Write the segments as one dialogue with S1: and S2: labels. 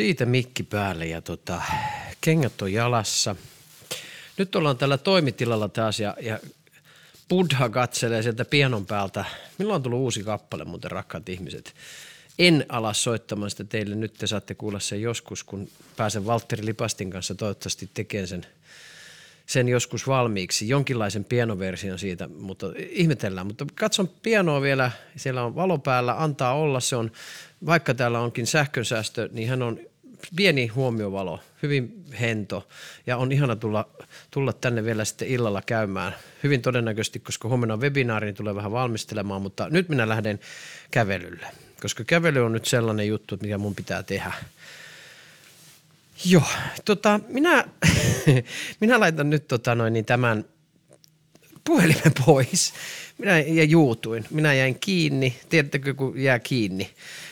S1: Siitä mikki päälle ja tota, kengät on jalassa. Nyt ollaan tällä toimitilalla taas ja, ja Buddha katselee sieltä pianon päältä. Milloin on tullut uusi kappale muuten rakkaat ihmiset? En ala soittamaan sitä teille. Nyt te saatte kuulla sen joskus, kun pääsen Valtteri Lipastin kanssa toivottavasti tekemään sen, sen joskus valmiiksi. Jonkinlaisen pianoversion siitä, mutta ihmetellään. Mutta katson pianoa vielä, siellä on valo päällä, antaa olla. Se on, vaikka täällä onkin sähkönsäästö, niin hän on pieni huomiovalo, hyvin hento ja on ihana tulla, tulla tänne vielä sitten illalla käymään. Hyvin todennäköisesti, koska huomenna on webinaari, niin tulee vähän valmistelemaan, mutta nyt minä lähden kävelylle, koska kävely on nyt sellainen juttu, mikä mun pitää tehdä. Joo, tota, minä, minä laitan nyt tota noin, niin tämän puhelimen pois. Minä ja juutuin. Minä jäin kiinni. Tiedättekö, kun jää kiinni?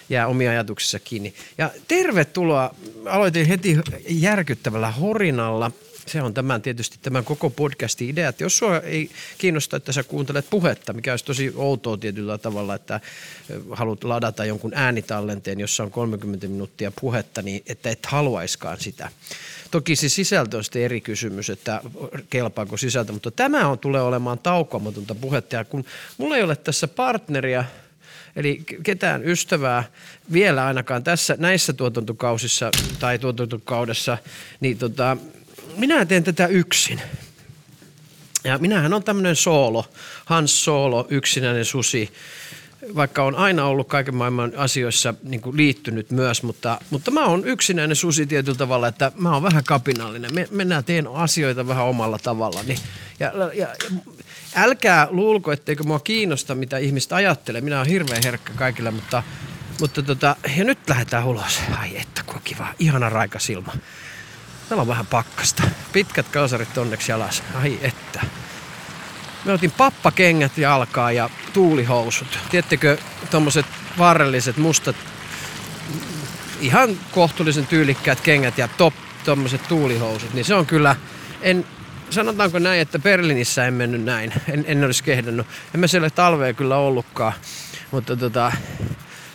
S1: Jää omia ajatuksissa kiinni. Ja tervetuloa. Aloitin heti järkyttävällä horinalla. Se on tämän tietysti tämän koko podcastin idea, että jos sua ei kiinnosta, että sä kuuntelet puhetta, mikä olisi tosi outoa tietyllä tavalla, että haluat ladata jonkun äänitallenteen, jossa on 30 minuuttia puhetta, niin että et haluaiskaan sitä. Toki se sisältö on sitten eri kysymys, että kelpaako sisältö, mutta tämä on, tulee olemaan taukomatonta puhetta. Ja kun mulla ei ole tässä partneria, eli ketään ystävää vielä ainakaan tässä näissä tuotantokausissa tai tuotantokaudessa, niin tota, minä teen tätä yksin. Ja minähän on tämmöinen soolo, Hans Soolo, yksinäinen susi, vaikka on aina ollut kaiken maailman asioissa niin kuin liittynyt myös, mutta, mutta mä oon yksinäinen susi tietyllä tavalla, että mä oon vähän kapinallinen. Me, mennään teen asioita vähän omalla tavallani. Ja, ja, ja älkää luulko, etteikö mua kiinnosta, mitä ihmistä ajattelee. Minä oon hirveän herkkä kaikille, mutta, mutta tota, ja nyt lähdetään ulos. Ai että, kun kiva. Ihana raikas ilma. Täällä on vähän pakkasta. Pitkät kalsarit onneksi jalas. Ai että. Me otin pappakengät jalkaa ja tuulihousut. Tiedättekö, tuommoiset varrelliset mustat, ihan kohtuullisen tyylikkäät kengät ja top tuommoiset tuulihousut, niin se on kyllä, en, sanotaanko näin, että Berliinissä en mennyt näin. En, en olisi kehdannut. En mä siellä talvea kyllä ollutkaan. Mutta tota,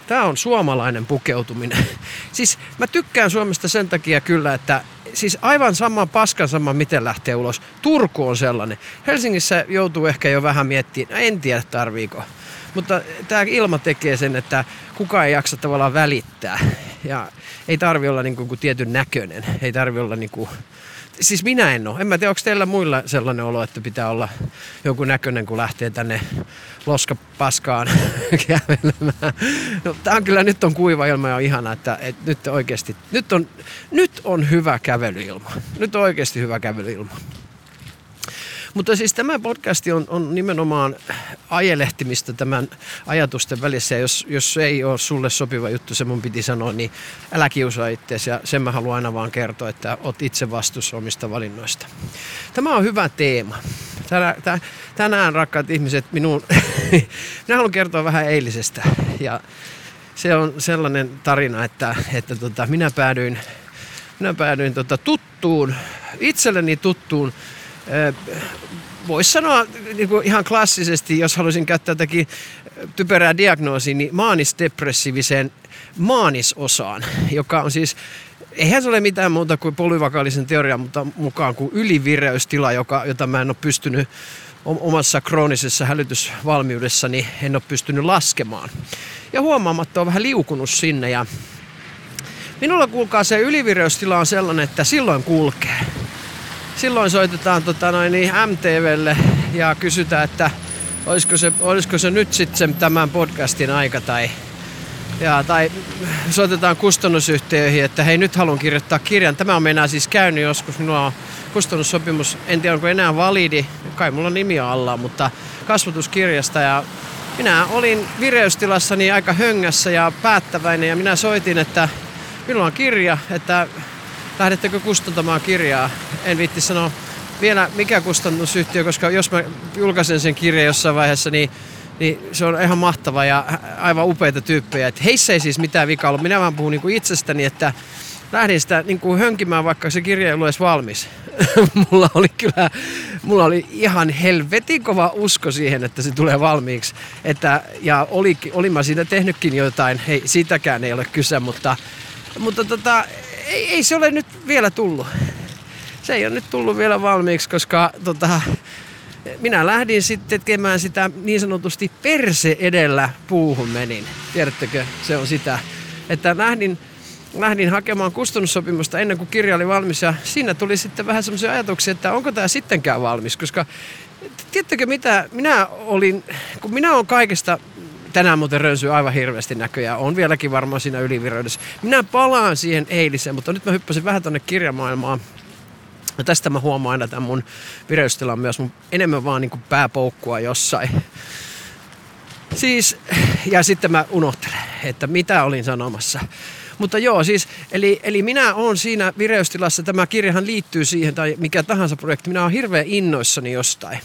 S1: Tämä on suomalainen pukeutuminen. Siis mä tykkään Suomesta sen takia kyllä, että siis aivan sama paskan sama, miten lähtee ulos. Turku on sellainen. Helsingissä joutuu ehkä jo vähän miettimään, no en tiedä tarviiko. Mutta tämä ilma tekee sen, että kukaan ei jaksa tavallaan välittää. Ja ei tarvi olla niin kuin tietyn näköinen. Ei tarvi olla niin kuin siis minä en ole. En mä tiedä, onko teillä muilla sellainen olo, että pitää olla joku näköinen, kun lähtee tänne loskapaskaan kävelemään. No, tää on kyllä, nyt on kuiva ilma ja on ihana, että, että nyt oikeasti, nyt on, nyt on hyvä kävelyilma. Nyt on oikeasti hyvä kävelyilma. Mutta siis tämä podcasti on, on nimenomaan ajelehtimistä tämän ajatusten välissä. Jos, jos ei ole sulle sopiva juttu, se mun piti sanoa, niin älä kiusaa itseäsi. Ja sen mä haluan aina vaan kertoa, että oot itse vastuussa omista valinnoista. Tämä on hyvä teema. Tänään, tänään rakkaat ihmiset, minun, minä haluan kertoa vähän eilisestä. Ja se on sellainen tarina, että, että tota, minä päädyin, minä päädyin tota tuttuun, itselleni tuttuun voisi sanoa niin kuin ihan klassisesti, jos haluaisin käyttää jotakin typerää diagnoosia, niin maanisdepressiiviseen maanisosaan, joka on siis Eihän se ole mitään muuta kuin polyvakaalisen teorian mutta mukaan kuin ylivireystila, joka, jota mä en ole pystynyt omassa kroonisessa hälytysvalmiudessani en ole pystynyt laskemaan. Ja huomaamatta on vähän liukunut sinne ja minulla kuulkaa se ylivireystila on sellainen, että silloin kulkee silloin soitetaan tota noin, niin MTVlle ja kysytään, että olisiko se, olisiko se nyt sitten tämän podcastin aika tai, ja, tai soitetaan kustannusyhtiöihin, että hei nyt haluan kirjoittaa kirjan. Tämä on mennään siis käynyt joskus, minulla on kustannussopimus, en tiedä onko enää validi, kai mulla on nimi alla, mutta kasvatuskirjasta ja minä olin vireystilassani aika höngässä ja päättäväinen ja minä soitin, että minulla on kirja, että lähdettekö kustantamaan kirjaa? En viitti sanoa vielä mikä kustannusyhtiö, koska jos mä julkaisen sen kirjan jossain vaiheessa, niin, niin se on ihan mahtava ja aivan upeita tyyppejä. Et heissä ei siis mitään vikaa ollut. Minä vaan puhun niin kuin itsestäni, että lähdin sitä kuin hönkimään, vaikka se kirja ei ollut edes valmis. mulla oli kyllä, mulla oli ihan helvetin kova usko siihen, että se tulee valmiiksi. Että, ja oli, olin mä siitä tehnytkin jotain, hei, sitäkään ei ole kyse, mutta Mutta tota, ei, ei se ole nyt vielä tullut. Se ei ole nyt tullut vielä valmiiksi, koska tota, minä lähdin sitten tekemään sitä niin sanotusti perse edellä puuhun menin. Tiedättekö, se on sitä, että lähdin, lähdin hakemaan kustannussopimusta ennen kuin kirja oli valmis ja siinä tuli sitten vähän semmoisia ajatuksia, että onko tämä sittenkään valmis, koska tiedättekö mitä, minä olin, kun minä olen kaikesta tänään muuten rönsyy aivan hirveästi näköjään. On vieläkin varmaan siinä ylivireydessä. Minä palaan siihen eiliseen, mutta nyt mä hyppäsin vähän tonne kirjamaailmaan. Ja tästä mä huomaan aina tämän mun vireystilan myös mun enemmän vaan niin kuin pääpoukkua jossain. Siis, ja sitten mä unohtelen, että mitä olin sanomassa. Mutta joo, siis, eli, eli minä olen siinä vireystilassa, tämä kirjahan liittyy siihen, tai mikä tahansa projekti, minä olen hirveän innoissani jostain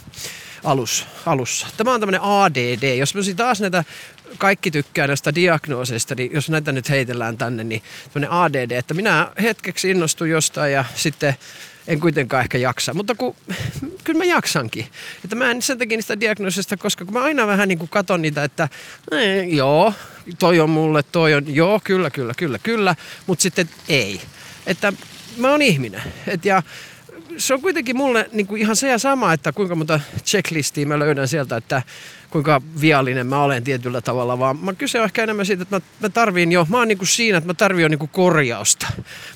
S1: alus, alussa. Tämä on tämmöinen ADD. Jos mä taas näitä kaikki tykkää näistä diagnooseista, niin jos näitä nyt heitellään tänne, niin tämmöinen ADD, että minä hetkeksi innostun jostain ja sitten en kuitenkaan ehkä jaksa. Mutta kun, kyllä mä jaksankin. Että mä en sen takia niistä diagnoosista, koska kun mä aina vähän niin kuin katon niitä, että ee, joo, toi on mulle, toi on, joo, kyllä, kyllä, kyllä, kyllä, mutta sitten ei. Että mä oon ihminen. Et ja se on kuitenkin mulle niin kuin ihan se ja sama, että kuinka monta checklistia mä löydän sieltä, että kuinka viallinen mä olen tietyllä tavalla, vaan mä kyse on ehkä enemmän siitä, että mä, mä tarviin jo, mä oon niin kuin siinä, että mä tarviin jo niin kuin korjausta.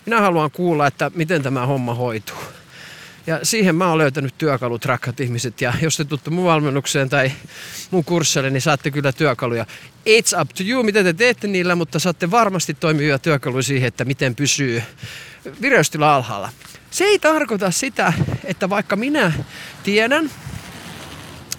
S1: Minä haluan kuulla, että miten tämä homma hoituu. Ja siihen mä oon löytänyt työkalut, rakkaat ihmiset. Ja jos te tutte mun valmennukseen tai mun kursseille, niin saatte kyllä työkaluja. It's up to you, miten te teette niillä, mutta saatte varmasti toimivia työkaluja siihen, että miten pysyy vireystila alhaalla. Se ei tarkoita sitä, että vaikka minä tiedän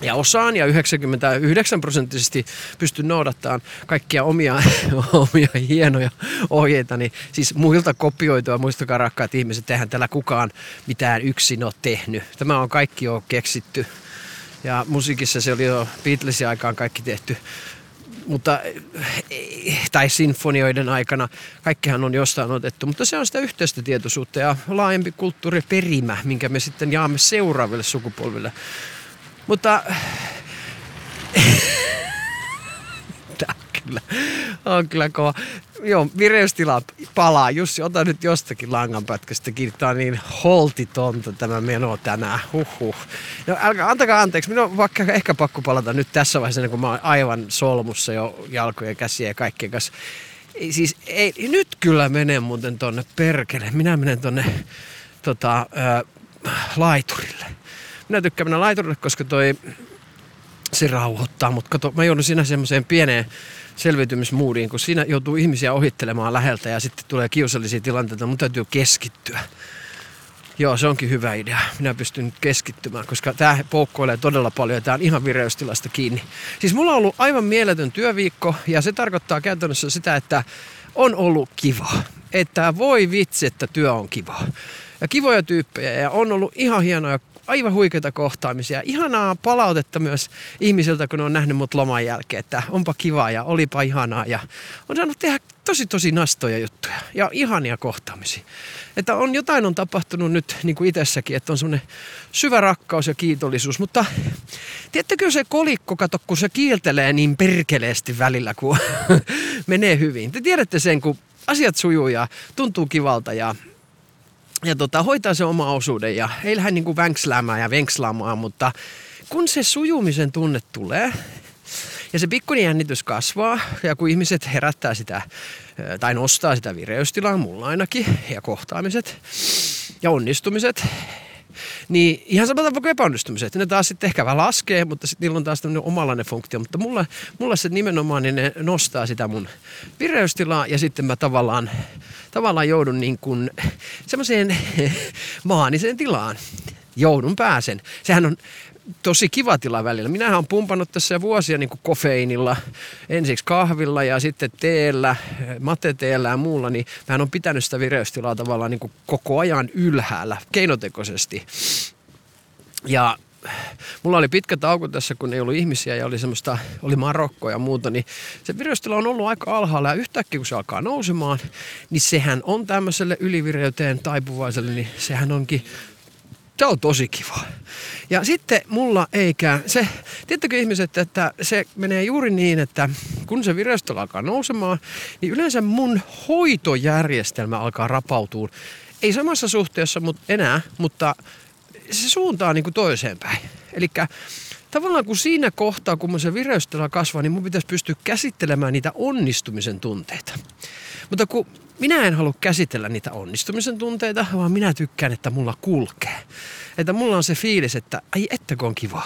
S1: ja osaan ja 99 prosenttisesti pystyn noudattamaan kaikkia omia, omia hienoja ohjeita, niin siis muilta kopioitua, muistakaa rakkaat ihmiset, eihän täällä kukaan mitään yksin ole tehnyt. Tämä on kaikki jo keksitty ja musiikissa se oli jo Beatlesin aikaan kaikki tehty mutta, tai sinfonioiden aikana, kaikkihan on jostain otettu, mutta se on sitä yhteistä tietoisuutta ja laajempi kulttuuriperimä, minkä me sitten jaamme seuraaville sukupolville. Mutta Tää kyllä, on kyllä kova. Joo, vireystila palaa. Jussi, ota nyt jostakin langanpätkästä kiinni. Tämä on niin holtitonta tämä meno tänään. Huhhuh. No älkää, antakaa anteeksi. Minun on vaikka ehkä pakko palata nyt tässä vaiheessa, kun mä oon aivan solmussa jo jalkojen, käsiä ja kaikkien kanssa. Ei, siis ei, nyt kyllä menen muuten tonne perkele. Minä menen tonne tota, ää, laiturille. Minä tykkään mennä laiturille, koska toi se rauhoittaa, mutta kato, mä joudun siinä semmoiseen pieneen selviytymismuudiin, kun siinä joutuu ihmisiä ohittelemaan läheltä ja sitten tulee kiusallisia tilanteita, mun täytyy keskittyä. Joo, se onkin hyvä idea. Minä pystyn nyt keskittymään, koska tämä poukkoilee todella paljon ja tämä on ihan vireystilasta kiinni. Siis mulla on ollut aivan mieletön työviikko ja se tarkoittaa käytännössä sitä, että on ollut kiva. Että voi vitsi, että työ on kiva. Ja kivoja tyyppejä ja on ollut ihan hienoja aivan huikeita kohtaamisia. Ihanaa palautetta myös ihmisiltä, kun on nähnyt mut loman jälkeen, että onpa kivaa ja olipa ihanaa. Ja on saanut tehdä tosi tosi nastoja juttuja ja ihania kohtaamisia. Että on jotain on tapahtunut nyt niin kuin itsessäkin, että on semmoinen syvä rakkaus ja kiitollisuus. Mutta tiedättekö se kolikko, kato, kun se kiiltelee niin perkeleesti välillä, kun menee hyvin. Te tiedätte sen, kun asiat sujuu ja tuntuu kivalta ja ja tota, hoitaa se oma osuuden ja ei lähde niin kuin ja venkslaamaan, mutta kun se sujumisen tunne tulee ja se pikkuinen jännitys kasvaa ja kun ihmiset herättää sitä tai nostaa sitä vireystilaa, mulla ainakin, ja kohtaamiset ja onnistumiset, niin ihan samalla kuin epäonnistumiset. Ne taas sitten ehkä vähän laskee, mutta sitten niillä on taas tämmöinen omanlainen funktio. Mutta mulle, mulle se nimenomaan, niin ne nostaa sitä mun vireystilaa ja sitten mä tavallaan, tavallaan joudun niin kuin semmoiseen maaniseen tilaan. Joudun pääsen. Sehän on tosi kiva tila välillä. Minähän olen pumpannut tässä vuosia niin kuin kofeiinilla, ensiksi kahvilla ja sitten teellä, mateteellä ja muulla, niin mä on pitänyt sitä vireystilaa tavallaan niin koko ajan ylhäällä, keinotekoisesti. Ja mulla oli pitkä tauko tässä, kun ei ollut ihmisiä ja oli semmoista, oli Marokko ja muuta, niin se vireystila on ollut aika alhaalla ja yhtäkkiä kun se alkaa nousemaan, niin sehän on tämmöiselle ylivireyteen taipuvaiselle, niin sehän onkin Se on tosi kiva. Ja sitten mulla eikä, se, tiedättekö ihmiset, että se menee juuri niin, että kun se vireystila alkaa nousemaan, niin yleensä mun hoitojärjestelmä alkaa rapautua. Ei samassa suhteessa mut enää, mutta se suuntaa niin kuin toiseen päin. Eli tavallaan kun siinä kohtaa, kun mun se vireystila kasvaa, niin mun pitäisi pystyä käsittelemään niitä onnistumisen tunteita. Mutta kun minä en halua käsitellä niitä onnistumisen tunteita, vaan minä tykkään, että mulla kulkee. Että mulla on se fiilis, että ai ettäkö on kiva.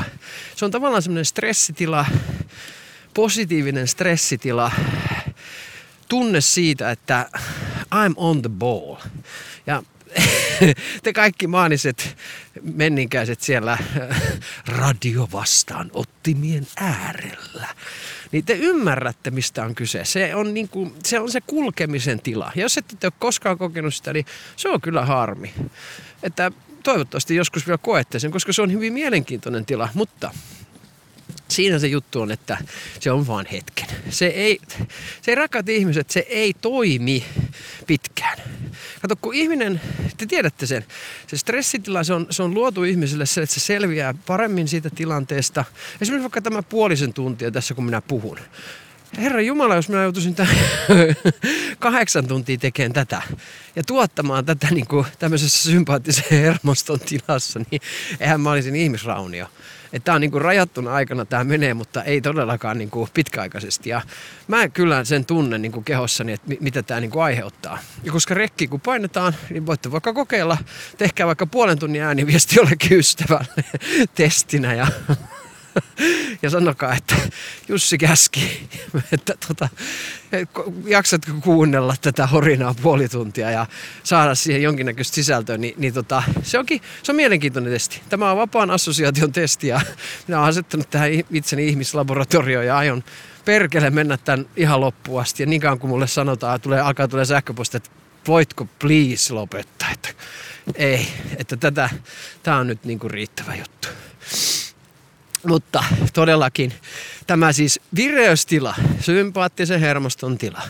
S1: Se on tavallaan semmoinen stressitila, positiivinen stressitila, tunne siitä, että I'm on the ball. Ja te kaikki maaniset menninkäiset siellä radio vastaan ottimien äärellä, niin te ymmärrätte, mistä on kyse. Se on, niin kuin, se, on se kulkemisen tila. Ja jos ette ole koskaan kokenut sitä, niin se on kyllä harmi. Että toivottavasti joskus vielä koette sen, koska se on hyvin mielenkiintoinen tila, mutta siinä se juttu on, että se on vain hetken. Se ei, se ei rakkaat ihmiset, se ei toimi pitkään. Kato, kun ihminen, te tiedätte sen, se stressitila, se on, se on luotu ihmiselle se, että se selviää paremmin siitä tilanteesta. Esimerkiksi vaikka tämä puolisen tuntia tässä, kun minä puhun. Herra Jumala, jos minä joutuisin tämän kahdeksan tuntia tekemään tätä ja tuottamaan tätä niin kuin tämmöisessä sympaattisen hermoston tilassa, niin eihän mä olisin ihmisraunio. Tämä on niin kuin rajattuna aikana tämä menee, mutta ei todellakaan niin kuin pitkäaikaisesti. Ja mä kyllä sen tunnen niin kuin kehossani, että mitä tämä niin kuin aiheuttaa. Ja koska rekki kun painetaan, niin voitte vaikka kokeilla. Tehkää vaikka puolen tunnin ääniviesti jollekin ystävälle testinä ja ja sanokaa, että Jussi käski, että tota, jaksatko kuunnella tätä horinaa puoli tuntia ja saada siihen jonkinnäköistä sisältöä, niin, niin tota, se, onkin, se on mielenkiintoinen testi. Tämä on vapaan assosiaation testi ja minä olen asettanut tähän itseni ihmislaboratorioon ja aion perkele mennä tämän ihan loppuun asti. Ja niin kauan kuin mulle sanotaan, tulee, alkaa tulee sähköposti, että voitko please lopettaa, että ei, että tätä, tämä on nyt niin kuin riittävä juttu. Mutta todellakin Tämä siis vireystila, sympaattisen hermoston tila,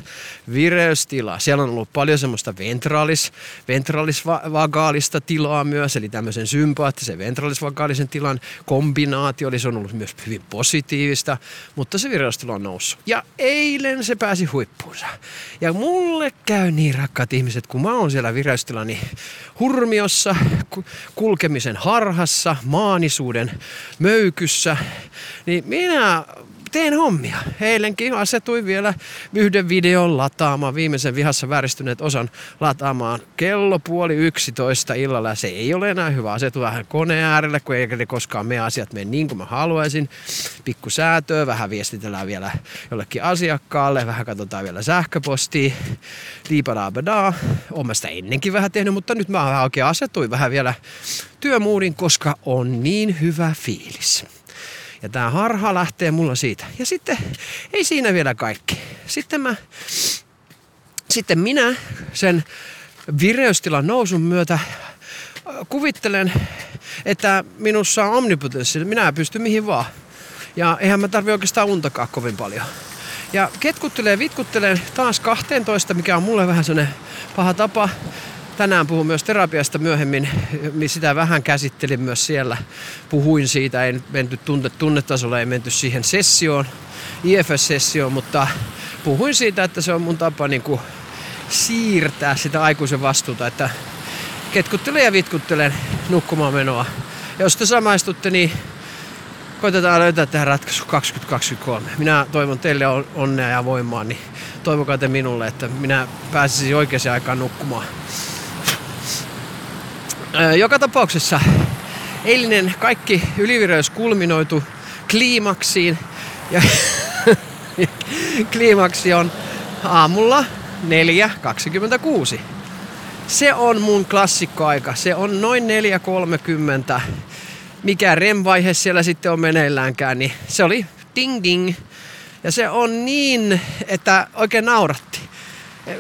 S1: vireystila. Siellä on ollut paljon semmoista ventralis, ventralisvagaalista tilaa myös, eli tämmöisen sympaattisen ventralisvagaalisen tilan kombinaatio, eli se on ollut myös hyvin positiivista, mutta se vireystila on noussut. Ja eilen se pääsi huippuunsa. Ja mulle käy niin rakkaat ihmiset, kun mä oon siellä vireystilani hurmiossa, kulkemisen harhassa, maanisuuden möykyssä, niin minä teen hommia. Eilenkin asetuin vielä yhden videon lataamaan, viimeisen vihassa vääristyneet osan lataamaan kello puoli yksitoista illalla. Se ei ole enää hyvä. Asetu vähän koneen äärelle, kun ne koskaan me asiat mene niin kuin mä haluaisin. Pikku säätöä, vähän viestitellään vielä jollekin asiakkaalle, vähän katsotaan vielä sähköpostia. Liipadabadaa. Olen sitä ennenkin vähän tehnyt, mutta nyt mä oikein asetuin vähän vielä työmuudin, koska on niin hyvä fiilis. Ja tämä harha lähtee mulla siitä. Ja sitten ei siinä vielä kaikki. Sitten mä, sitten minä sen vireystilan nousun myötä äh, kuvittelen, että minussa on omnipotenssi. Minä pystyn mihin vaan. Ja eihän mä tarvi oikeastaan untakaan kovin paljon. Ja ketkuttelee, vitkuttelee taas 12, mikä on mulle vähän sellainen paha tapa tänään puhun myös terapiasta myöhemmin, sitä vähän käsittelin myös siellä. Puhuin siitä, ei menty tunne, tunnetasolla, ei menty siihen sessioon, IFS-sessioon, mutta puhuin siitä, että se on mun tapa niin kuin siirtää sitä aikuisen vastuuta, että ketkuttelen ja vitkuttelen nukkumaan menoa. Ja jos te samaistutte, niin koitetaan löytää tähän ratkaisu 2023. Minä toivon teille onnea ja voimaa, niin toivokaa te minulle, että minä pääsisin oikeaan aikaan nukkumaan. Joka tapauksessa eilinen kaikki ylivireys kulminoitu kliimaksiin. Ja kliimaksi on aamulla 4.26. Se on mun klassikkoaika. Se on noin 4.30. Mikä REM-vaihe siellä sitten on meneilläänkään, niin se oli ding ding. Ja se on niin, että oikein nauratti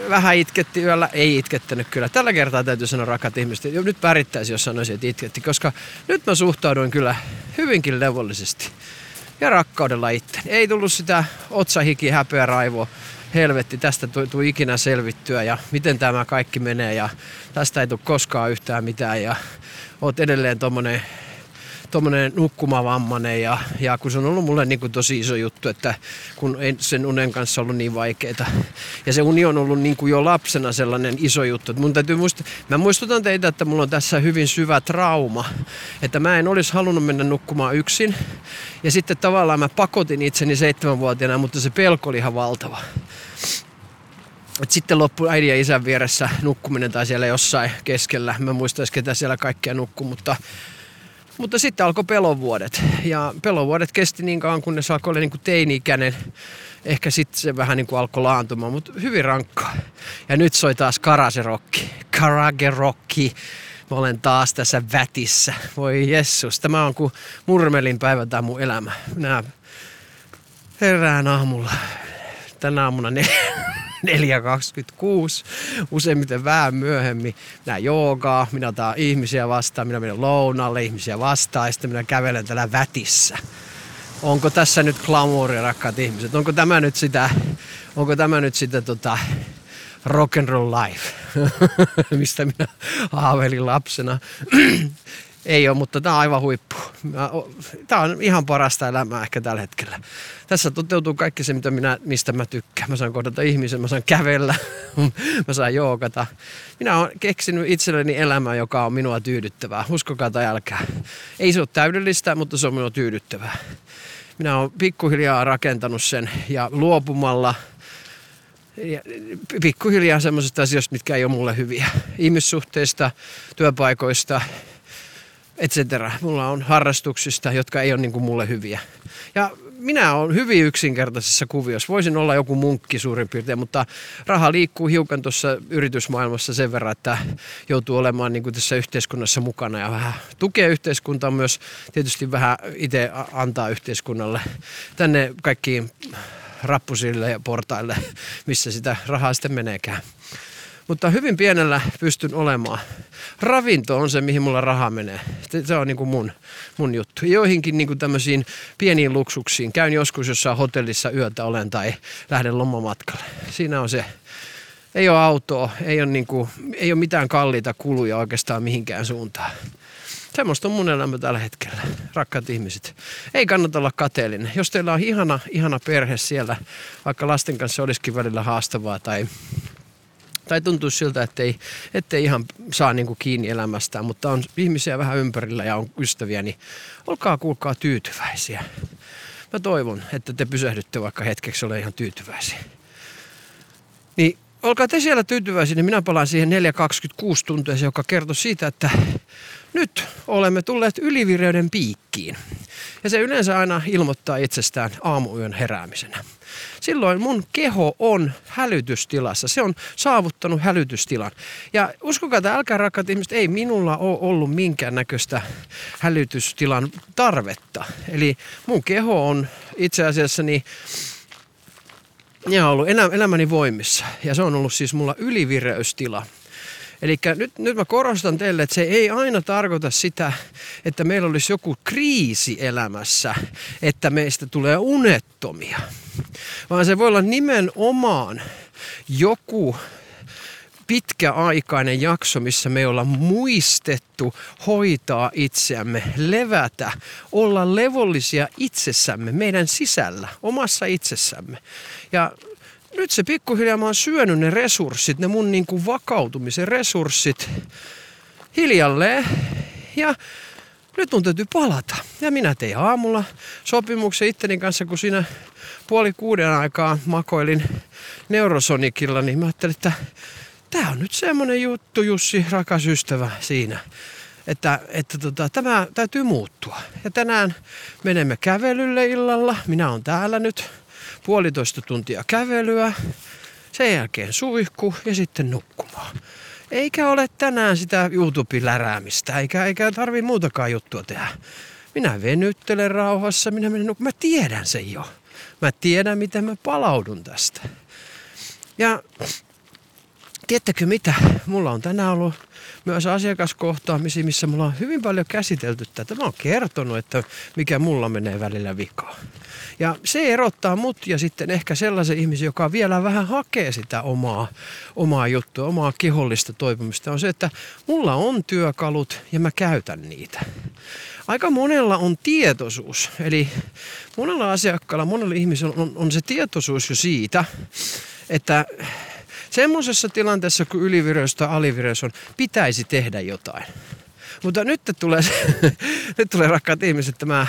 S1: vähän itketti yöllä, ei itkettänyt kyllä. Tällä kertaa täytyy sanoa rakkaat ihmiset, että nyt pärittäisi, jos sanoisin, että itketti, koska nyt mä suhtauduin kyllä hyvinkin levollisesti ja rakkaudella itse. Ei tullut sitä otsahiki, häpeä, raivoa. helvetti, tästä tuu ikinä selvittyä ja miten tämä kaikki menee ja tästä ei tule koskaan yhtään mitään ja oot edelleen tommonen tuommoinen nukkumavammainen ja, ja kun se on ollut mulle niin kuin tosi iso juttu, että kun sen unen kanssa ollut niin vaikeita. Ja se uni on ollut niin kuin jo lapsena sellainen iso juttu. Että mun täytyy muistaa, mä muistutan teitä, että mulla on tässä hyvin syvä trauma, että mä en olisi halunnut mennä nukkumaan yksin. Ja sitten tavallaan mä pakotin itseni seitsemänvuotiaana, mutta se pelko oli ihan valtava. Et sitten loppu äidin ja isän vieressä nukkuminen tai siellä jossain keskellä. Mä muistais ketä siellä kaikkea nukkuu, mutta mutta sitten alkoi pelovuodet. Ja pelovuodet kesti niin kauan, kunnes alkoi olla niin kuin teini-ikäinen. Ehkä sitten se vähän niin kuin alkoi laantumaan, mutta hyvin rankkaa. Ja nyt soi taas karaserokki. Karagerokki. Mä olen taas tässä vätissä. Voi jessus, tämä on kuin murmelin päivä tämä mun elämä. Minä herään aamulla. Tänä aamuna ne 4.26, useimmiten vähän myöhemmin. Minä joogaa, minä otan ihmisiä vastaan, minä menen lounalle ihmisiä vastaan ja sitten minä kävelen täällä vätissä. Onko tässä nyt glamouria, rakkaat ihmiset? Onko tämä nyt sitä, onko tämä nyt sitä tota, rock and roll life, mistä minä haaveilin lapsena. Ei ole, mutta tämä on aivan huippu. Tämä on ihan parasta elämää ehkä tällä hetkellä. Tässä toteutuu kaikki se, mitä minä, mistä mä tykkään. Mä saan kohdata ihmisen, mä saan kävellä, mä saan joogata. Minä olen keksinyt itselleni elämää, joka on minua tyydyttävää. Uskokaa tai älkää. Ei se ole täydellistä, mutta se on minua tyydyttävää. Minä olen pikkuhiljaa rakentanut sen ja luopumalla ja pikkuhiljaa semmoisista asioista, mitkä ei ole mulle hyviä. Ihmissuhteista, työpaikoista, etc. Mulla on harrastuksista, jotka ei ole niin kuin mulle hyviä. Ja minä olen hyvin yksinkertaisessa kuviossa. Voisin olla joku munkki suurin piirtein, mutta raha liikkuu hiukan tuossa yritysmaailmassa sen verran, että joutuu olemaan niin kuin tässä yhteiskunnassa mukana ja vähän tukea yhteiskuntaa myös tietysti vähän itse antaa yhteiskunnalle tänne kaikkiin rappusille ja portaille, missä sitä rahaa sitten meneekään. Mutta hyvin pienellä pystyn olemaan. Ravinto on se, mihin mulla raha menee. Se on niin kuin mun, mun juttu. Joihinkin niin kuin tämmöisiin pieniin luksuksiin. Käyn joskus jossain hotellissa yötä olen tai lähden lomamatkalle. Siinä on se. Ei ole autoa, ei ole, niin kuin, ei ole mitään kalliita kuluja oikeastaan mihinkään suuntaan. Semmoista on mun elämä tällä hetkellä, rakkaat ihmiset. Ei kannata olla kateellinen. Jos teillä on ihana, ihana perhe siellä, vaikka lasten kanssa olisikin välillä haastavaa tai tai tuntuu siltä, että ei, ettei ihan saa niin kuin kiinni elämästään, mutta on ihmisiä vähän ympärillä ja on ystäviä, niin olkaa kuulkaa tyytyväisiä. Mä toivon, että te pysähdytte vaikka hetkeksi ole ihan tyytyväisiä. Niin olkaa te siellä tyytyväisiä, niin minä palaan siihen 4.26 tuntia, joka kertoo siitä, että nyt olemme tulleet ylivireyden piikkiin. Ja se yleensä aina ilmoittaa itsestään aamuyön heräämisenä. Silloin mun keho on hälytystilassa. Se on saavuttanut hälytystilan. Ja uskokaa, että älkää rakkaat ihmiset, ei minulla ole ollut minkäännäköistä hälytystilan tarvetta. Eli mun keho on itse asiassa niin ja ollut elämäni voimissa. Ja se on ollut siis mulla ylivireystila. Eli nyt, nyt mä korostan teille, että se ei aina tarkoita sitä, että meillä olisi joku kriisi elämässä, että meistä tulee unettomia. Vaan se voi olla nimenomaan joku pitkäaikainen jakso, missä me ollaan muistettu hoitaa itseämme, levätä, olla levollisia itsessämme, meidän sisällä, omassa itsessämme. Ja nyt se pikkuhiljaa mä oon syönyt ne resurssit, ne mun niin kuin vakautumisen resurssit hiljalleen. Ja nyt mun täytyy palata. Ja minä tein aamulla sopimuksen itteni kanssa, kun siinä puoli kuuden aikaa makoilin Neurosonicilla, niin mä ajattelin, että tämä on nyt semmonen juttu, Jussi, rakas ystävä siinä, että, että tota, tämä täytyy muuttua. Ja tänään menemme kävelylle illalla. Minä olen täällä nyt puolitoista tuntia kävelyä, sen jälkeen suihku ja sitten nukkumaan. Eikä ole tänään sitä YouTube-läräämistä, eikä, eikä tarvi muutakaan juttua tehdä. Minä venyttelen rauhassa, minä menen nukkumaan. Mä tiedän sen jo. Mä tiedän, miten mä palaudun tästä. Ja tiedättekö mitä? Mulla on tänään ollut myös asiakaskohtaamisia, missä mulla on hyvin paljon käsitelty tätä. Mä oon kertonut, että mikä mulla menee välillä vikaa. Ja se erottaa mut ja sitten ehkä sellaisen ihmisen, joka vielä vähän hakee sitä omaa, omaa juttua, omaa kehollista toipumista, on se, että mulla on työkalut ja mä käytän niitä. Aika monella on tietoisuus, eli monella asiakkaalla, monella ihmisellä on, on se tietoisuus jo siitä, että semmoisessa tilanteessa, kun ylivireys tai alivireys on, pitäisi tehdä jotain. Mutta nyt tulee, nyt tulee rakkaat ihmiset tämä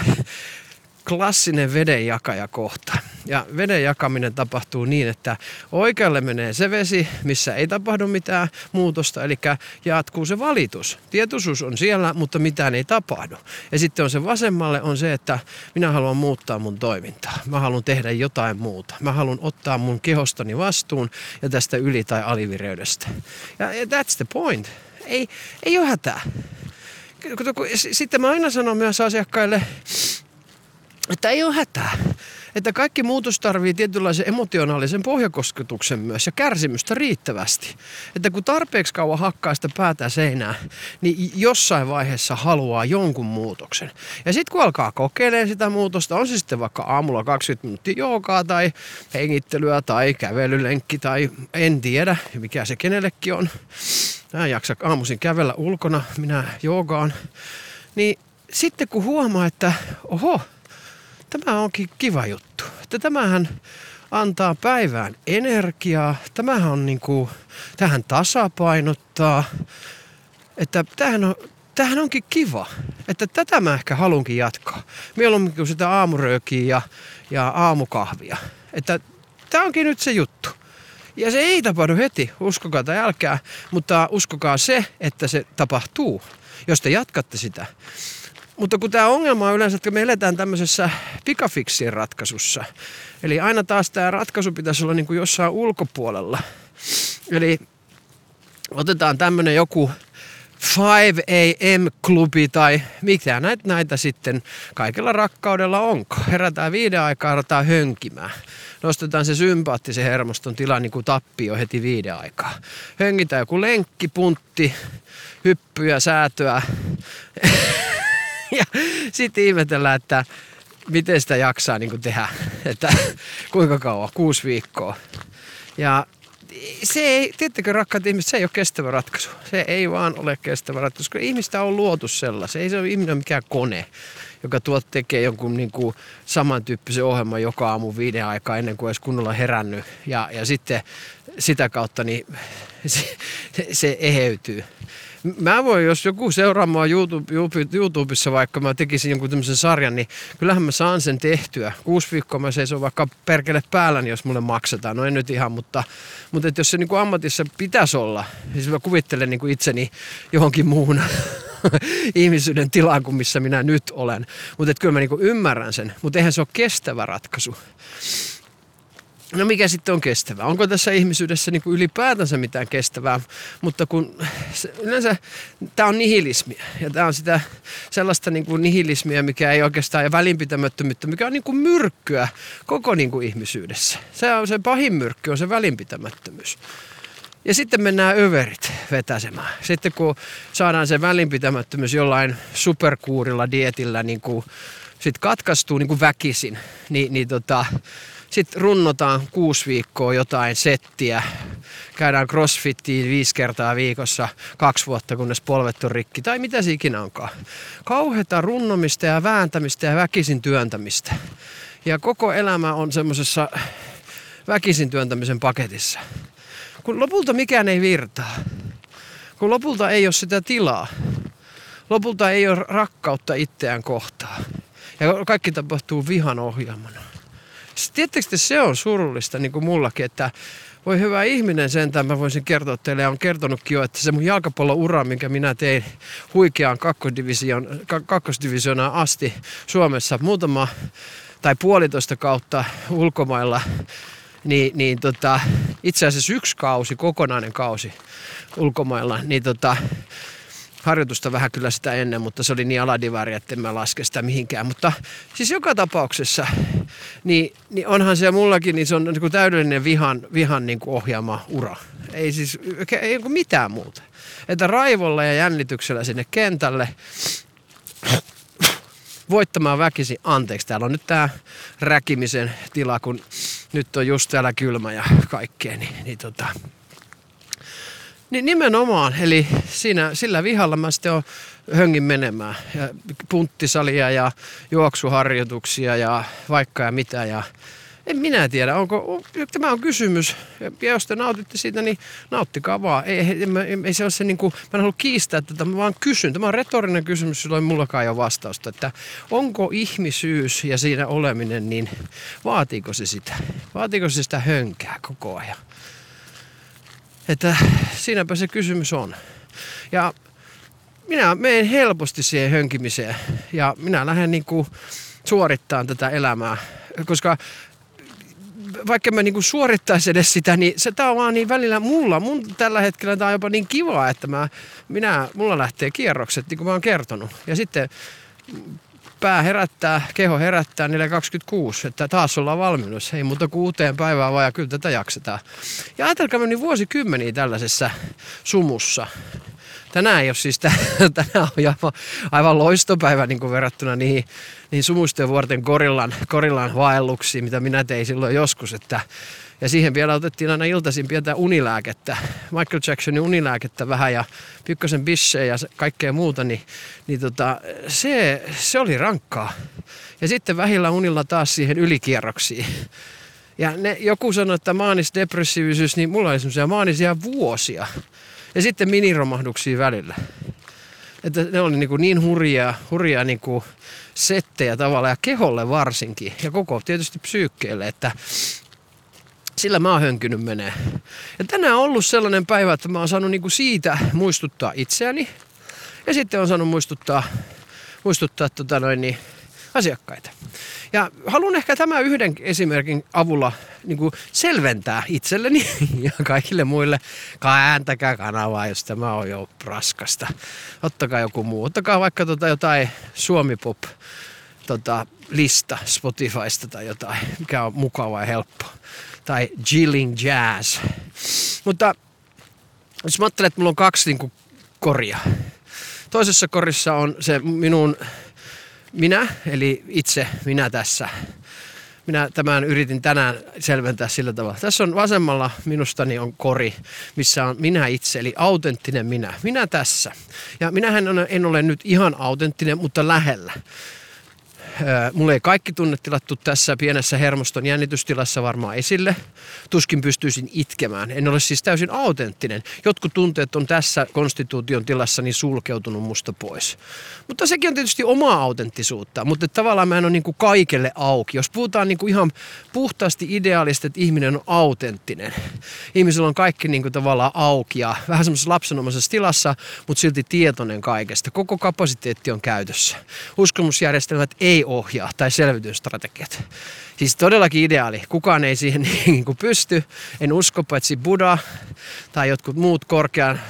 S1: klassinen vedenjakaja kohta. Ja veden jakaminen tapahtuu niin, että oikealle menee se vesi, missä ei tapahdu mitään muutosta, eli jatkuu se valitus. Tietoisuus on siellä, mutta mitään ei tapahdu. Ja sitten on se vasemmalle on se, että minä haluan muuttaa mun toimintaa. Mä haluan tehdä jotain muuta. Mä haluan ottaa mun kehostani vastuun ja tästä yli- tai alivireydestä. Ja that's the point. Ei, ei ole hätää. Sitten mä aina sanon myös asiakkaille, että ei ole hätää. Että kaikki muutos tarvii tietynlaisen emotionaalisen pohjakosketuksen myös ja kärsimystä riittävästi. Että kun tarpeeksi kauan hakkaa sitä päätä seinää, niin jossain vaiheessa haluaa jonkun muutoksen. Ja sitten kun alkaa kokeilemaan sitä muutosta, on se sitten vaikka aamulla 20 minuuttia joogaa tai hengittelyä tai kävelylenkki tai en tiedä mikä se kenellekin on. Mä en jaksa aamuisin kävellä ulkona, minä joogaan. Niin sitten kun huomaa, että oho, tämä onkin kiva juttu. Että tämähän antaa päivään energiaa. Tämähän on niin kuin, tähän tasapainottaa. Että tämähän, on, tämähän onkin kiva. Että tätä mä ehkä halunkin jatkaa. Mieluummin kuin sitä aamuröökiä ja, ja aamukahvia. Että tämä onkin nyt se juttu. Ja se ei tapahdu heti, uskokaa tai älkää, mutta uskokaa se, että se tapahtuu, jos te jatkatte sitä. Mutta kun tämä ongelma on yleensä, että me eletään tämmöisessä pikafiksien ratkaisussa. Eli aina taas tämä ratkaisu pitäisi olla niin kuin jossain ulkopuolella. Eli otetaan tämmöinen joku 5 AM-klubi tai mikä näitä, näitä sitten kaikella rakkaudella onko. Herätään viiden aikaa, aletaan hönkimään. Nostetaan se sympaattisen hermoston tila niin kuin tappio heti viiden aikaa. Höngitään joku lenkki, puntti, hyppyjä, säätöä. ja sitten ihmetellään, että miten sitä jaksaa niin tehdä, että kuinka kauan, kuusi viikkoa. Ja se ei, tiedättekö rakkaat ihmiset, se ei ole kestävä ratkaisu. Se ei vaan ole kestävä ratkaisu, koska ihmistä on luotu sellaisen. Ei se ole ihminen mikään kone, joka tuot tekee jonkun niin kuin samantyyppisen ohjelman joka aamu viiden aikaa ennen kuin edes kunnolla herännyt. Ja, ja sitten sitä kautta niin se, se eheytyy. Mä voin, jos joku seuraa mua YouTube, YouTubessa, vaikka mä tekisin jonkun tämmöisen sarjan, niin kyllähän mä saan sen tehtyä. Kuusi viikkoa mä seison vaikka perkele päällä, niin jos mulle maksetaan. No en nyt ihan, mutta, mutta että jos se niin kuin ammatissa pitäisi olla, niin mä kuvittelen niin kuin itseni johonkin muuhun ihmisyyden tilaan kuin missä minä nyt olen. Mutta kyllä mä niin kuin ymmärrän sen, mutta eihän se ole kestävä ratkaisu. No mikä sitten on kestävää? Onko tässä ihmisyydessä niin kuin ylipäätänsä mitään kestävää? Mutta kun se, yleensä tämä on nihilismia ja tämä on sitä sellaista niin kuin nihilismia, mikä ei oikeastaan ja välinpitämättömyyttä, mikä on niin kuin myrkkyä koko niin kuin ihmisyydessä. Se on se pahin myrkky, on se välinpitämättömyys. Ja sitten mennään överit vetäsemään. Sitten kun saadaan se välinpitämättömyys jollain superkuurilla dietillä niin kuin sit katkaistuu niin kuin väkisin, niin, niin tota, sitten runnotaan kuusi viikkoa jotain settiä. Käydään crossfittiin viisi kertaa viikossa kaksi vuotta, kunnes polvet on rikki. Tai mitä se ikinä onkaan. Kauheita runnomista ja vääntämistä ja väkisin työntämistä. Ja koko elämä on semmoisessa väkisin työntämisen paketissa. Kun lopulta mikään ei virtaa. Kun lopulta ei ole sitä tilaa. Lopulta ei ole rakkautta itseään kohtaan. Ja kaikki tapahtuu vihan ohjelmana. Tiedättekö se on surullista niin kuin mullakin, että voi hyvä ihminen sentään, mä voisin kertoa teille ja on kertonutkin jo, että se mun jalkapalloura, minkä minä tein huikeaan kakkosdivision, kakkosdivisionaan asti Suomessa muutama tai puolitoista kautta ulkomailla, niin, niin tota, itse asiassa yksi kausi, kokonainen kausi ulkomailla, niin tota, harjoitusta vähän kyllä sitä ennen, mutta se oli niin aladivari, että en mä laske sitä mihinkään. Mutta siis joka tapauksessa, niin, niin onhan se mullakin, niin se on niin kuin täydellinen vihan, vihan niin kuin ohjaama ura. Ei siis ei niin mitään muuta. Että raivolla ja jännityksellä sinne kentälle voittamaan väkisin. Anteeksi, täällä on nyt tää räkimisen tila, kun nyt on just täällä kylmä ja kaikkea, niin, niin tota, niin nimenomaan, eli siinä, sillä vihalla mä sitten on höngin menemään. Ja punttisalia ja juoksuharjoituksia ja vaikka ja mitä. Ja en minä tiedä, onko, tämä on kysymys. Ja jos te nautitte siitä, niin nauttikaa vaan. Ei, ei, ei, ei se ole se niin kuin, mä en halua kiistää tätä, mä vaan kysyn. Tämä on retorinen kysymys, silloin mullakaan ei vastausta. Että onko ihmisyys ja siinä oleminen, niin vaatiiko se sitä? Vaatiiko se sitä hönkää koko ajan? Että siinäpä se kysymys on. Ja minä menen helposti siihen hönkimiseen ja minä lähden niin kuin suorittamaan tätä elämää, koska vaikka mä niinku suorittaisin edes sitä, niin se tää on vaan niin välillä mulla. Mun tällä hetkellä tää on jopa niin kiva, että mä, minä, mulla lähtee kierrokset, niin kuin mä oon kertonut. Ja sitten pää herättää, keho herättää 4.26, että taas ollaan valmius. Ei muuta kuin uuteen päivään vaan ja kyllä tätä jaksetaan. Ja ajatelkaa niin vuosikymmeniä tällaisessa sumussa. Tänään ei ole siis, tänään on aivan, aivan loistopäivä niin kuin verrattuna niihin, niihin sumuisten vuorten korillan, korillan vaelluksiin, mitä minä tein silloin joskus, että ja siihen vielä otettiin aina iltaisin pientä unilääkettä, Michael Jacksonin unilääkettä vähän ja Pykkösen bissejä ja kaikkea muuta, niin, niin tota, se, se oli rankkaa. Ja sitten vähillä unilla taas siihen ylikierroksiin. Ja ne, joku sanoi, että maanis-depressiivisyys, niin mulla oli semmoisia maanisia vuosia. Ja sitten miniromahduksia välillä. Että ne oli niin, niin hurjaa, hurjaa niin kuin settejä tavallaan ja keholle varsinkin. Ja koko tietysti psyykkeelle, että sillä mä oon hönkynyt menee. Ja tänään on ollut sellainen päivä, että mä oon saanut niinku siitä muistuttaa itseäni. Ja sitten on saanut muistuttaa, muistuttaa tota noin, niin, asiakkaita. Ja haluan ehkä tämä yhden esimerkin avulla niin kuin selventää itselleni ja kaikille muille. Kääntäkää kanavaa, jos tämä on jo raskasta. Ottakaa joku muu. Ottakaa vaikka tota jotain Suomi-pop tota, lista Spotifysta tai jotain, mikä on mukava ja helppo tai Jilling Jazz. Mutta jos mä ajattelen, että mulla on kaksi niin kuin, koria. Toisessa korissa on se minun minä, eli itse minä tässä. Minä tämän yritin tänään selventää sillä tavalla. Tässä on vasemmalla minustani on kori, missä on minä itse, eli autenttinen minä. Minä tässä. Ja minähän en ole nyt ihan autenttinen, mutta lähellä. Mulle ei kaikki tunnetilattu tässä pienessä hermoston jännitystilassa varmaan esille. Tuskin pystyisin itkemään. En ole siis täysin autenttinen. Jotkut tunteet on tässä konstituution tilassa niin sulkeutunut musta pois. Mutta sekin on tietysti omaa autenttisuutta. Mutta tavallaan mä en ole niin kuin kaikelle auki. Jos puhutaan niin kuin ihan puhtaasti ideaalista, että ihminen on autenttinen. Ihmisellä on kaikki niin kuin tavallaan auki ja vähän semmoisessa lapsenomaisessa tilassa, mutta silti tietoinen kaikesta. Koko kapasiteetti on käytössä. Uskomusjärjestelmät ei ohjaa tai selvitysstrategiat. Siis todellakin ideaali. Kukaan ei siihen niin kuin pysty. En usko, paitsi Buddha tai jotkut muut korkean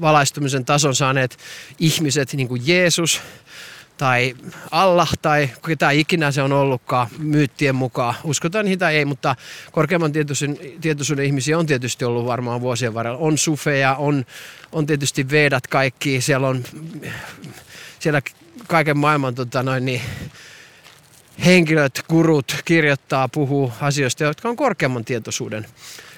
S1: valaistumisen tason saaneet ihmiset, niin kuin Jeesus tai Allah tai ketä ikinä se on ollutkaan myyttien mukaan. Uskotaan niitä tai ei, mutta korkeamman tietoisuuden, tietoisuuden ihmisiä on tietysti ollut varmaan vuosien varrella. On sufeja, on, on tietysti vedat kaikki, siellä on siellä kaiken maailman tota noin, niin, henkilöt, kurut kirjoittaa, puhuu asioista, jotka on korkeamman tietoisuuden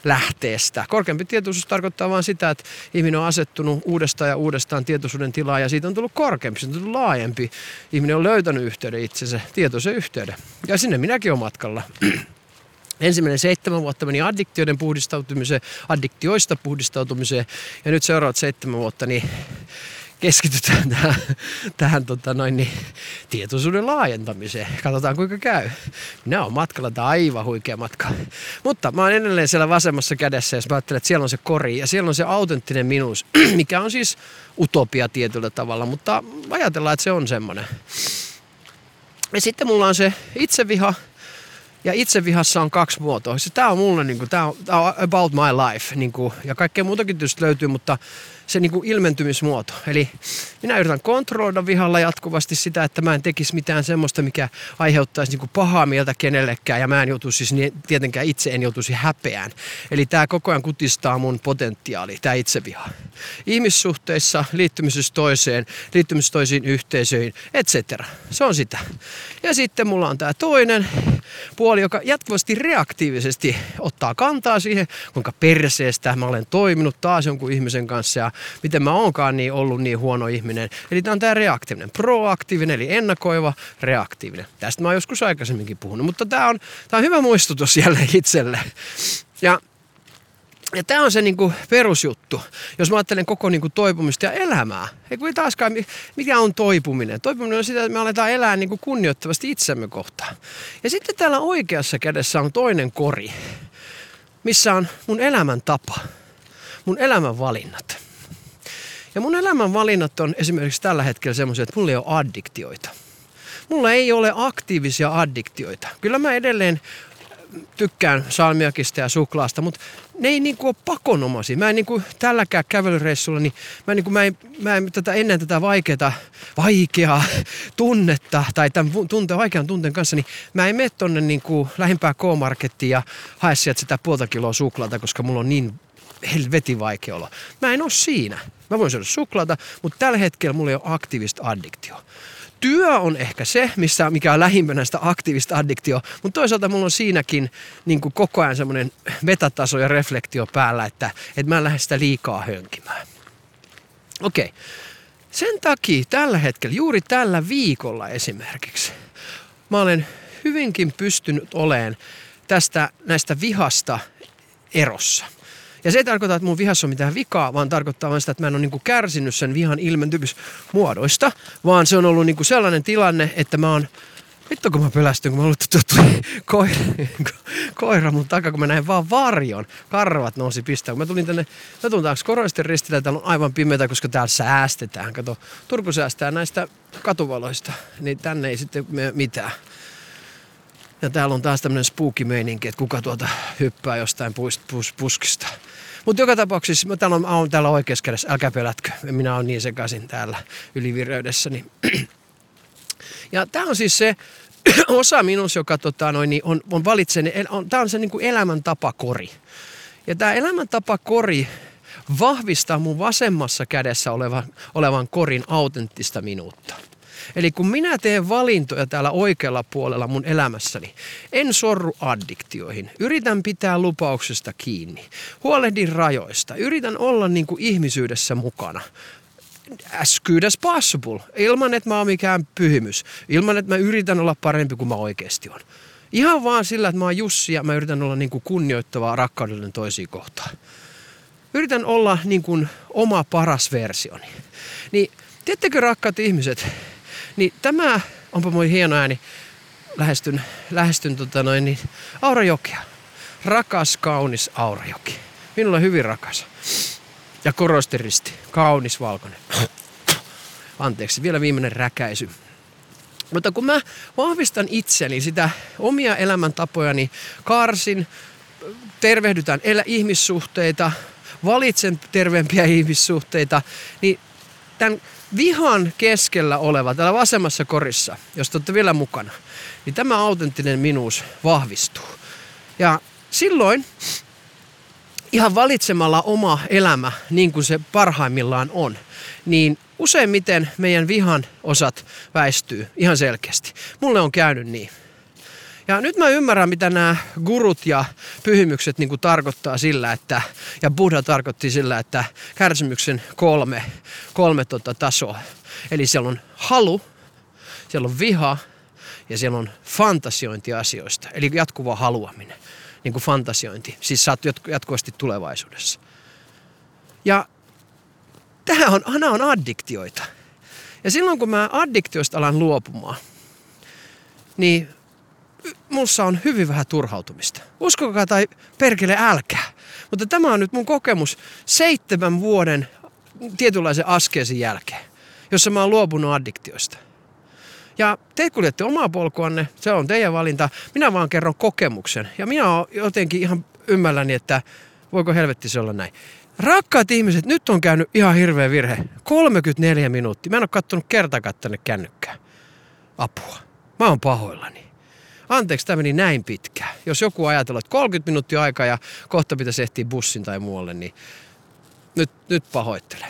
S1: lähteestä. Korkeampi tietoisuus tarkoittaa vain sitä, että ihminen on asettunut uudestaan ja uudestaan tietoisuuden tilaa ja siitä on tullut korkeampi, se on tullut laajempi. Ihminen on löytänyt yhteyden itsensä, tietoisen yhteyden. Ja sinne minäkin olen matkalla. Ensimmäinen seitsemän vuotta meni addiktioiden puhdistautumiseen, addiktioista puhdistautumiseen ja nyt seuraavat seitsemän vuotta niin keskitytään tähän, tähän tota noin, niin, tietoisuuden laajentamiseen. Katsotaan kuinka käy. Minä olen matkalla, tämä aivan huikea matka. Mutta mä oon edelleen siellä vasemmassa kädessä, jos mä ajattelen, että siellä on se kori ja siellä on se autenttinen minuus, mikä on siis utopia tietyllä tavalla, mutta ajatellaan, että se on semmoinen. Ja sitten mulla on se itseviha, Ja itsevihassa on kaksi muotoa. Tämä on mulle, niin kuin, tämä on, tämä on about my life. Niin kuin, ja kaikkea muutakin tietysti löytyy, mutta se niin kuin ilmentymismuoto. Eli minä yritän kontrolloida vihalla jatkuvasti sitä, että mä en tekisi mitään semmoista, mikä aiheuttaisi niin kuin pahaa mieltä kenellekään. Ja mä en joutuisi siis niin, tietenkään itse en joutuisi häpeään. Eli tämä koko ajan kutistaa mun potentiaali, tämä itseviha. Ihmissuhteissa, liittymisessä toiseen, liittymisessä toisiin yhteisöihin, etc. Se on sitä. Ja sitten mulla on tämä toinen puoli, joka jatkuvasti reaktiivisesti ottaa kantaa siihen, kuinka perseestä mä olen toiminut taas jonkun ihmisen kanssa ja miten mä oonkaan niin ollut niin huono ihminen. Eli tämä on tämä reaktiivinen, proaktiivinen eli ennakoiva, reaktiivinen. Tästä mä oon joskus aikaisemminkin puhunut, mutta tämä on, tää on hyvä muistutus jälleen itselle. Ja ja tämä on se niinku perusjuttu, jos mä ajattelen koko niinku toipumista ja elämää. Ei kun taaskaan, mikä on toipuminen? Toipuminen on sitä, että me aletaan elää niinku kunnioittavasti itsemme kohtaan. Ja sitten täällä oikeassa kädessä on toinen kori, missä on mun elämän tapa, mun elämän valinnat. Ja mun elämän valinnat on esimerkiksi tällä hetkellä semmoisia, että mulla ei ole addiktioita. Mulla ei ole aktiivisia addiktioita. Kyllä mä edelleen tykkään salmiakista ja suklaasta, mutta ne ei niinku ole pakonomaisia. Mä en niinku tälläkään kävelyreissulla, niin mä, niinku, mä, en, mä en tätä, ennen tätä vaikeaa, vaikeaa tunnetta tai tämän tunte, vaikean tunteen kanssa, niin mä en mene tonne niinku lähimpään K-markettiin ja hae sieltä sitä puolta kiloa suklaata, koska mulla on niin helvetin vaikea olla. Mä en ole siinä. Mä voin syödä suklaata, mutta tällä hetkellä mulla ei ole aktiivista addiktio. Työ on ehkä se, missä, mikä on lähimpänä sitä aktiivista addiktio, mutta toisaalta mulla on siinäkin niin kuin koko ajan semmoinen metataso ja reflektio päällä, että, että mä en lähde sitä liikaa hönkimään. Okei. Okay. Sen takia tällä hetkellä, juuri tällä viikolla esimerkiksi, mä olen hyvinkin pystynyt oleen tästä näistä vihasta erossa – ja se ei tarkoita, että mun vihassa on mitään vikaa, vaan tarkoittaa vain sitä, että mä en ole niinku kärsinyt sen vihan ilmentymismuodoista, vaan se on ollut niinku sellainen tilanne, että mä oon Vittu kun mä pelästyn, kun mä luulen, että koira, koira mun takaa, kun mä näin vaan varjon. Karvat nousi pistää. Kun mä tulin tänne, mä tulin taas Koroisten ristille, täällä on aivan pimeätä, koska täällä säästetään. Kato, Turku säästää näistä katuvaloista, niin tänne ei sitten mitään. Ja täällä on taas tämmöinen spooky meininki, että kuka tuota hyppää jostain pus, pus, puskista. Mutta joka tapauksessa, mä täällä on, olen täällä oikeassa kädessä, älkää pelätkö. Minä olen niin sekaisin täällä ylivireydessä. Niin. Ja tämä on siis se osa minus, joka tota, noin, niin on, on valitsen, on, tämä on se niin kuin elämäntapakori. Ja tämä elämäntapakori vahvistaa mun vasemmassa kädessä olevan, olevan korin autenttista minuutta. Eli kun minä teen valintoja täällä oikealla puolella mun elämässäni, en sorru addiktioihin. Yritän pitää lupauksesta kiinni. Huolehdin rajoista. Yritän olla niin kuin ihmisyydessä mukana as good as possible. Ilman, että mä oon mikään pyhimys. Ilman, että mä yritän olla parempi kuin mä oikeasti on. Ihan vaan sillä, että mä oon Jussi ja mä yritän olla niin kuin kunnioittavaa rakkaudellinen toisiin kohtaan. Yritän olla niin kuin oma paras versioni. Niin, tiedättekö rakkaat ihmiset, niin tämä, onpa moi hieno ääni, lähestyn, lähestyn tota noin, niin Aurajokea. Rakas, kaunis Aurajoki. Minulle hyvin rakas. Ja korosteristi, kaunis valkoinen. Anteeksi, vielä viimeinen räkäisy. Mutta kun mä vahvistan itseni, sitä omia elämäntapojani, karsin, tervehdytään elä ihmissuhteita, valitsen terveempiä ihmissuhteita, niin tämän vihan keskellä oleva, täällä vasemmassa korissa, jos te olette vielä mukana, niin tämä autenttinen minuus vahvistuu. Ja silloin ihan valitsemalla oma elämä niin kuin se parhaimmillaan on, niin useimmiten meidän vihan osat väistyy ihan selkeästi. Mulle on käynyt niin. Ja nyt mä ymmärrän, mitä nämä gurut ja pyhimykset niin kuin tarkoittaa sillä, että, ja Buddha tarkoitti sillä, että kärsimyksen kolme, kolme tota tasoa. Eli siellä on halu, siellä on viha ja siellä on fantasiointi asioista, eli jatkuva haluaminen, niin kuin fantasiointi. Siis sä oot jatkuvasti tulevaisuudessa. Ja tämä on, nämä on addiktioita. Ja silloin kun mä addiktioista alan luopumaan, niin mussa on hyvin vähän turhautumista. Uskokaa tai perkele älkää. Mutta tämä on nyt mun kokemus seitsemän vuoden tietynlaisen askeesin jälkeen, jossa mä oon luopunut addiktioista. Ja te kuljette omaa polkuanne, se on teidän valinta. Minä vaan kerron kokemuksen. Ja minä olen jotenkin ihan ymmälläni, että voiko helvetti se olla näin. Rakkaat ihmiset, nyt on käynyt ihan hirveä virhe. 34 minuuttia. Mä en ole kattonut kertakaan tänne kännykkää. Apua. Mä oon pahoillani. Anteeksi, tämä meni näin pitkään. Jos joku ajatellaan, että 30 minuuttia aikaa ja kohta pitäisi ehtiä bussin tai muualle, niin nyt, nyt pahoittelen.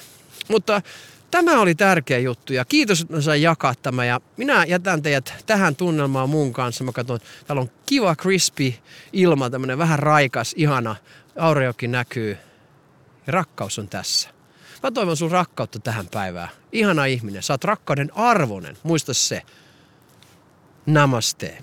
S1: Mutta tämä oli tärkeä juttu ja kiitos, että mä sain jakaa tämä. Ja minä jätän teidät tähän tunnelmaan mun kanssa. Mä katson, täällä on kiva crispy ilma, tämmönen vähän raikas, ihana. Aureokin näkyy. Ja rakkaus on tässä. Mä toivon sun rakkautta tähän päivään. Ihana ihminen. Sä oot rakkauden arvonen. Muista se. Namaste.